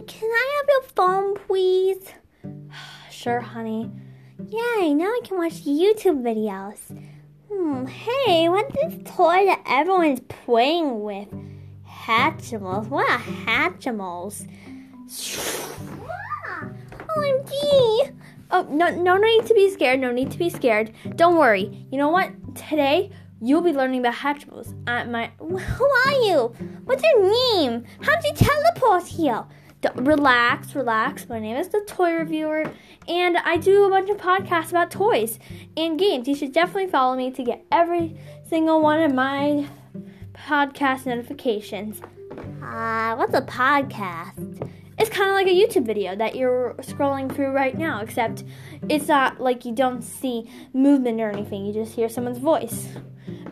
Can I have your phone, please? sure, honey. Yay, now I can watch YouTube videos. Hmm, hey, what's this toy that everyone's playing with? Hatchimals. What are Hatchimals? OMG! Oh, no, no need to be scared. No need to be scared. Don't worry. You know what? Today, you'll be learning about Hatchimals at my. Who are you? What's your name? How'd you teleport here? Relax, relax. My name is the Toy Reviewer, and I do a bunch of podcasts about toys and games. You should definitely follow me to get every single one of my podcast notifications. Uh, what's a podcast? It's kind of like a YouTube video that you're scrolling through right now, except it's not like you don't see movement or anything, you just hear someone's voice.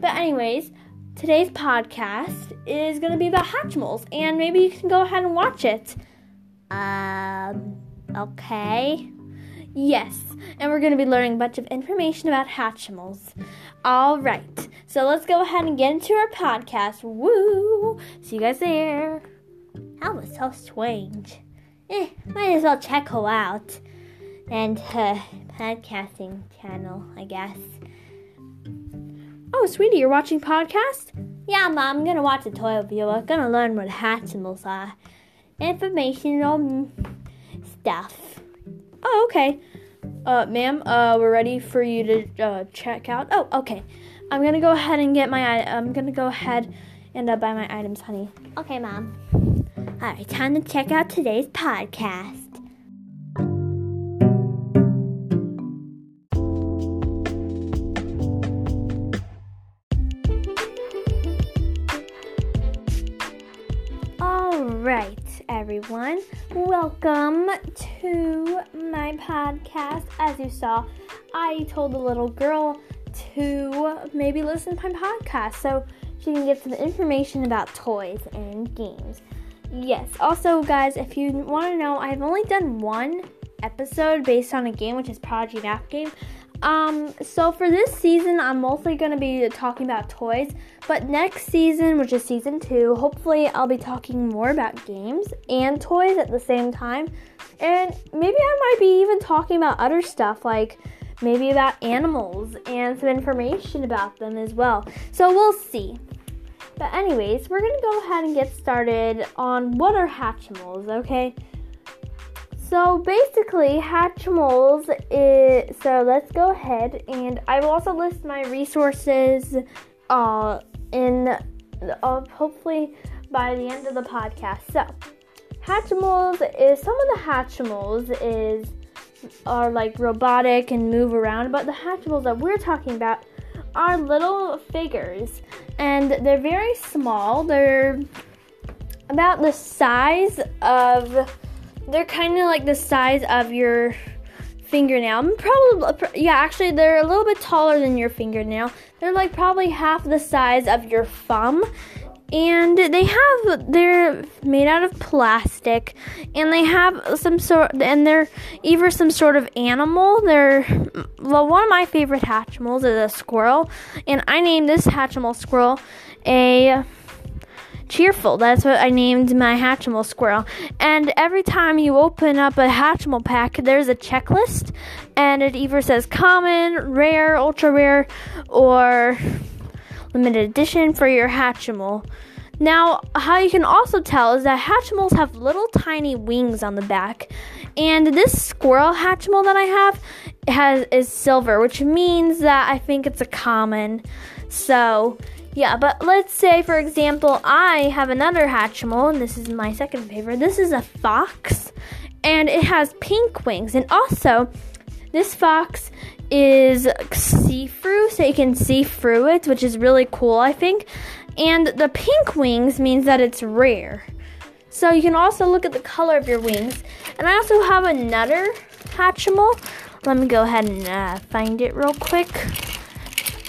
But, anyways, today's podcast is going to be about Hatchimals, and maybe you can go ahead and watch it. Um, okay. Yes, and we're going to be learning a bunch of information about Hatchimals. All right, so let's go ahead and get into our podcast. Woo! See you guys there. That was so strange. Eh, might as well check her out. And her podcasting channel, I guess. Oh, sweetie, you're watching podcast? Yeah, Mom, I'm gonna watch a toy review. I'm gonna learn what Hatchimals are. Informational stuff. Oh, okay. Uh, ma'am, uh, we're ready for you to uh, check out. Oh, okay. I'm gonna go ahead and get my. I'm gonna go ahead and uh, buy my items, honey. Okay, Mom. All right, time to check out today's podcast. Everyone. Welcome to my podcast. As you saw, I told the little girl to maybe listen to my podcast so she can get some information about toys and games. Yes. Also, guys, if you want to know, I've only done one episode based on a game, which is Prodigy Math Game. Um, so for this season, I'm mostly going to be talking about toys, but next season, which is season two, hopefully I'll be talking more about games and toys at the same time. And maybe I might be even talking about other stuff like maybe about animals and some information about them as well. So we'll see. But anyways, we're gonna go ahead and get started on what are Hatchimals, okay? So basically, Hatchimals is so let's go ahead and I will also list my resources uh in uh, hopefully by the end of the podcast. So Hatchimals is some of the Hatchimals is are like robotic and move around, but the Hatchimals that we're talking about are little figures and they're very small. They're about the size of they're kind of like the size of your fingernail. Probably yeah, actually they're a little bit taller than your fingernail. They're like probably half the size of your thumb. And they have they're made out of plastic and they have some sort and they're either some sort of animal. They're well one of my favorite Hatchimals is a squirrel and I named this Hatchimal squirrel a cheerful. That's what I named my Hatchimal squirrel. And every time you open up a Hatchimal pack, there's a checklist, and it either says common, rare, ultra rare, or limited edition for your Hatchimal. Now, how you can also tell is that Hatchimals have little tiny wings on the back, and this squirrel Hatchimal that I have has is silver, which means that I think it's a common. So, yeah, but let's say, for example, I have another Hatchimal, and this is my second favorite. This is a fox, and it has pink wings. And also, this fox is see through, so you can see through it, which is really cool, I think. And the pink wings means that it's rare. So you can also look at the color of your wings. And I also have another Hatchimal. Let me go ahead and uh, find it real quick.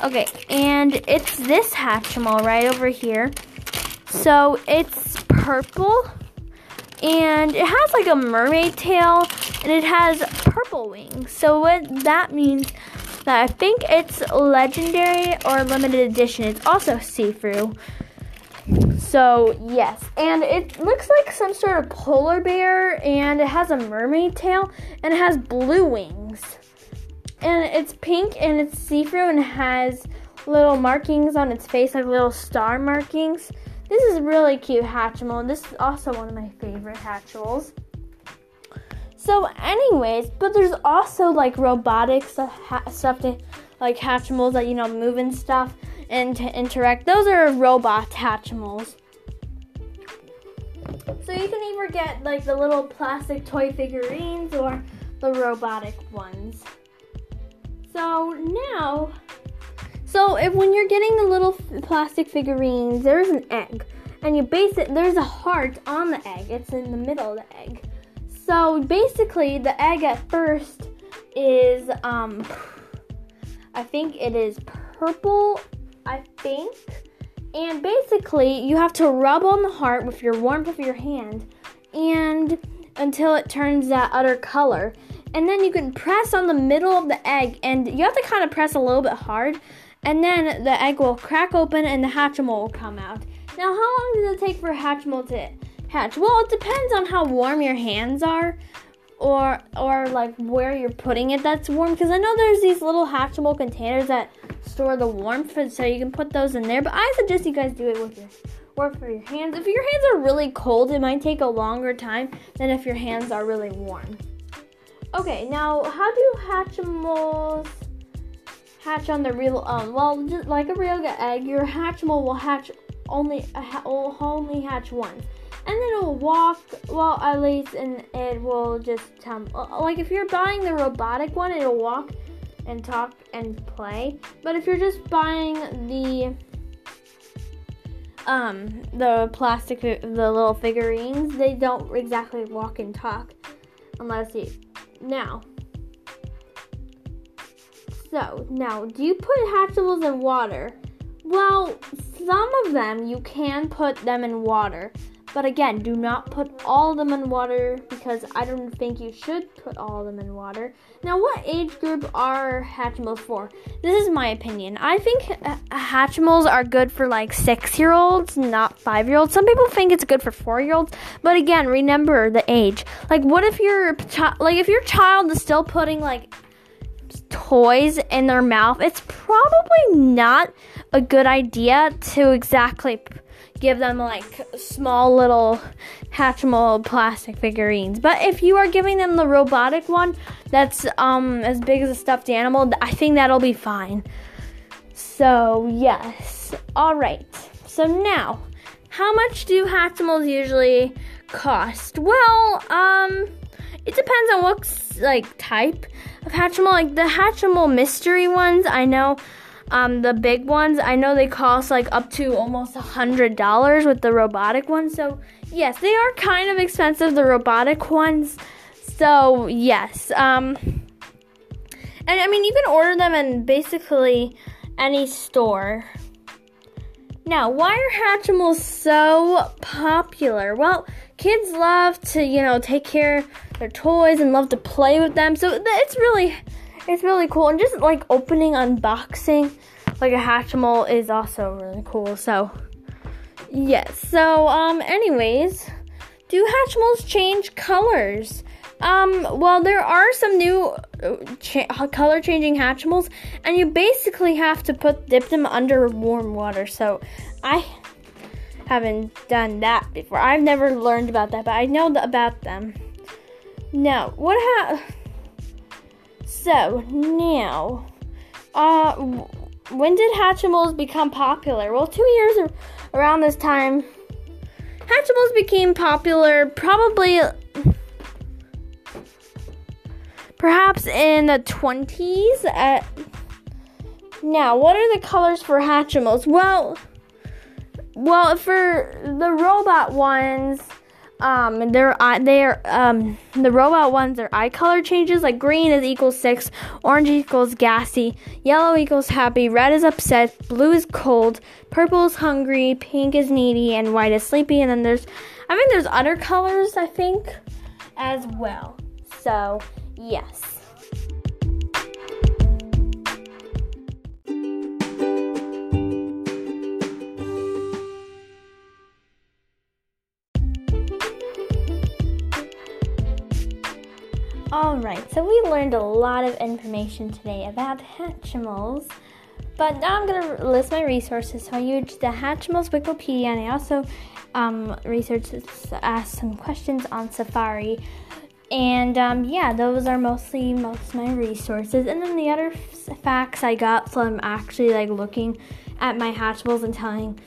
Okay, and it's this Hatchimal right over here. So it's purple, and it has like a mermaid tail, and it has purple wings. So what that means that I think it's legendary or limited edition. It's also see-through. So, yes. And it looks like some sort of polar bear, and it has a mermaid tail, and it has blue wings. And it's pink and it's see through and has little markings on its face, like little star markings. This is really cute Hatchimal. This is also one of my favorite Hatchimals. So, anyways, but there's also like robotic stuff, uh, stuff to like Hatchimals that you know move and stuff and to interact. Those are robot Hatchimals. So you can either get like the little plastic toy figurines or the robotic ones. So now, so if when you're getting the little plastic figurines, there's an egg, and you base it. There's a heart on the egg. It's in the middle of the egg. So basically, the egg at first is um, I think it is purple. I think. And basically, you have to rub on the heart with your warmth of your hand and until it turns that other color. And then you can press on the middle of the egg and you have to kind of press a little bit hard. And then the egg will crack open and the Hatchimal will come out. Now, how long does it take for Hatchimal to hatch? Well, it depends on how warm your hands are or or like where you're putting it that's warm because I know there's these little hatchable containers that store the warmth so you can put those in there but I suggest you guys do it with your or for your hands if your hands are really cold it might take a longer time than if your hands are really warm okay now how do hatchimals hatch on the real um well just like a real egg your hatchimal will hatch only will only hatch once. And then it'll walk well at least and it will just um like if you're buying the robotic one it'll walk and talk and play. But if you're just buying the um the plastic the little figurines they don't exactly walk and talk unless you now. So now do you put hatchables in water? Well some of them you can put them in water but again, do not put all of them in water because I don't think you should put all of them in water. Now, what age group are Hatchimals for? This is my opinion. I think uh, Hatchimals are good for like six year olds, not five year olds. Some people think it's good for four year olds, but again, remember the age. Like, what if your like if your child is still putting like toys in their mouth? It's probably not a good idea to exactly give them like small little Hatchimal plastic figurines. But if you are giving them the robotic one that's um as big as a stuffed animal, I think that'll be fine. So, yes. All right. So now, how much do Hatchimals usually cost? Well, um it depends on what like type of Hatchimal. Like the Hatchimal mystery ones, I know um, the big ones, I know they cost like up to almost a hundred dollars with the robotic ones. So yes, they are kind of expensive, the robotic ones. So yes, um, and I mean you can order them in basically any store. Now, why are Hatchimals so popular? Well, kids love to, you know, take care of their toys and love to play with them. So it's really it's really cool. And just like opening, unboxing like a Hatchimal is also really cool. So, yes. So, um, anyways, do Hatchimals change colors? Um, well, there are some new uh, cha- color changing Hatchimals, and you basically have to put dip them under warm water. So, I haven't done that before. I've never learned about that, but I know about them. Now, what ha- so now, uh, when did Hatchimals become popular? Well, two years around this time, Hatchimals became popular probably perhaps in the 20s. Uh, now, what are the colors for Hatchimals? Well, well, for the robot ones, um their they're um the robot ones their eye color changes like green is equals six orange equals gassy yellow equals happy red is upset blue is cold purple is hungry pink is needy and white is sleepy. And then there's i mean there's other colors i think as well. So yes Alright, so we learned a lot of information today about Hatchimals. But now I'm going to list my resources. So I used the Hatchimals Wikipedia and I also um, researched, asked some questions on Safari. And um, yeah, those are mostly most my resources. And then the other f- facts I got from actually like looking at my Hatchimals and telling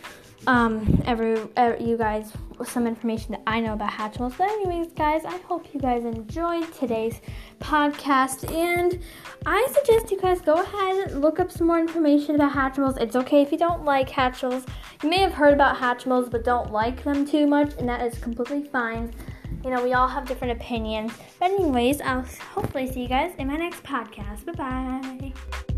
um, every, every you guys some information that I know about Hatchimals. But anyways, guys, I hope you guys enjoyed today's podcast, and I suggest you guys go ahead and look up some more information about Hatchimals. It's okay if you don't like Hatchimals. You may have heard about Hatchimals, but don't like them too much, and that is completely fine. You know, we all have different opinions. But anyways, I'll hopefully see you guys in my next podcast. Bye bye.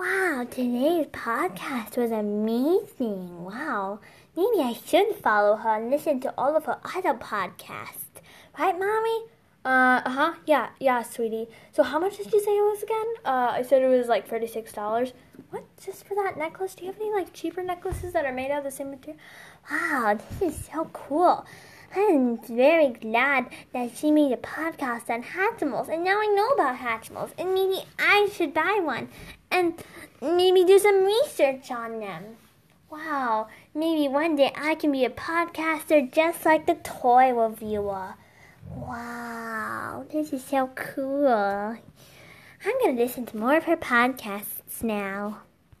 Wow, today's podcast was amazing. Wow. Maybe I should follow her and listen to all of her other podcasts. Right, Mommy? Uh huh. Yeah, yeah, sweetie. So how much did you say it was again? Uh, I said it was like thirty six dollars. What? Just for that necklace? Do you have any like cheaper necklaces that are made out of the same material? Wow, this is so cool. I'm very glad that she made a podcast on Hatchimals, and now I know about Hatchimals, and maybe I should buy one and maybe do some research on them. Wow, maybe one day I can be a podcaster just like the toy reviewer. Wow, this is so cool. I'm going to listen to more of her podcasts now.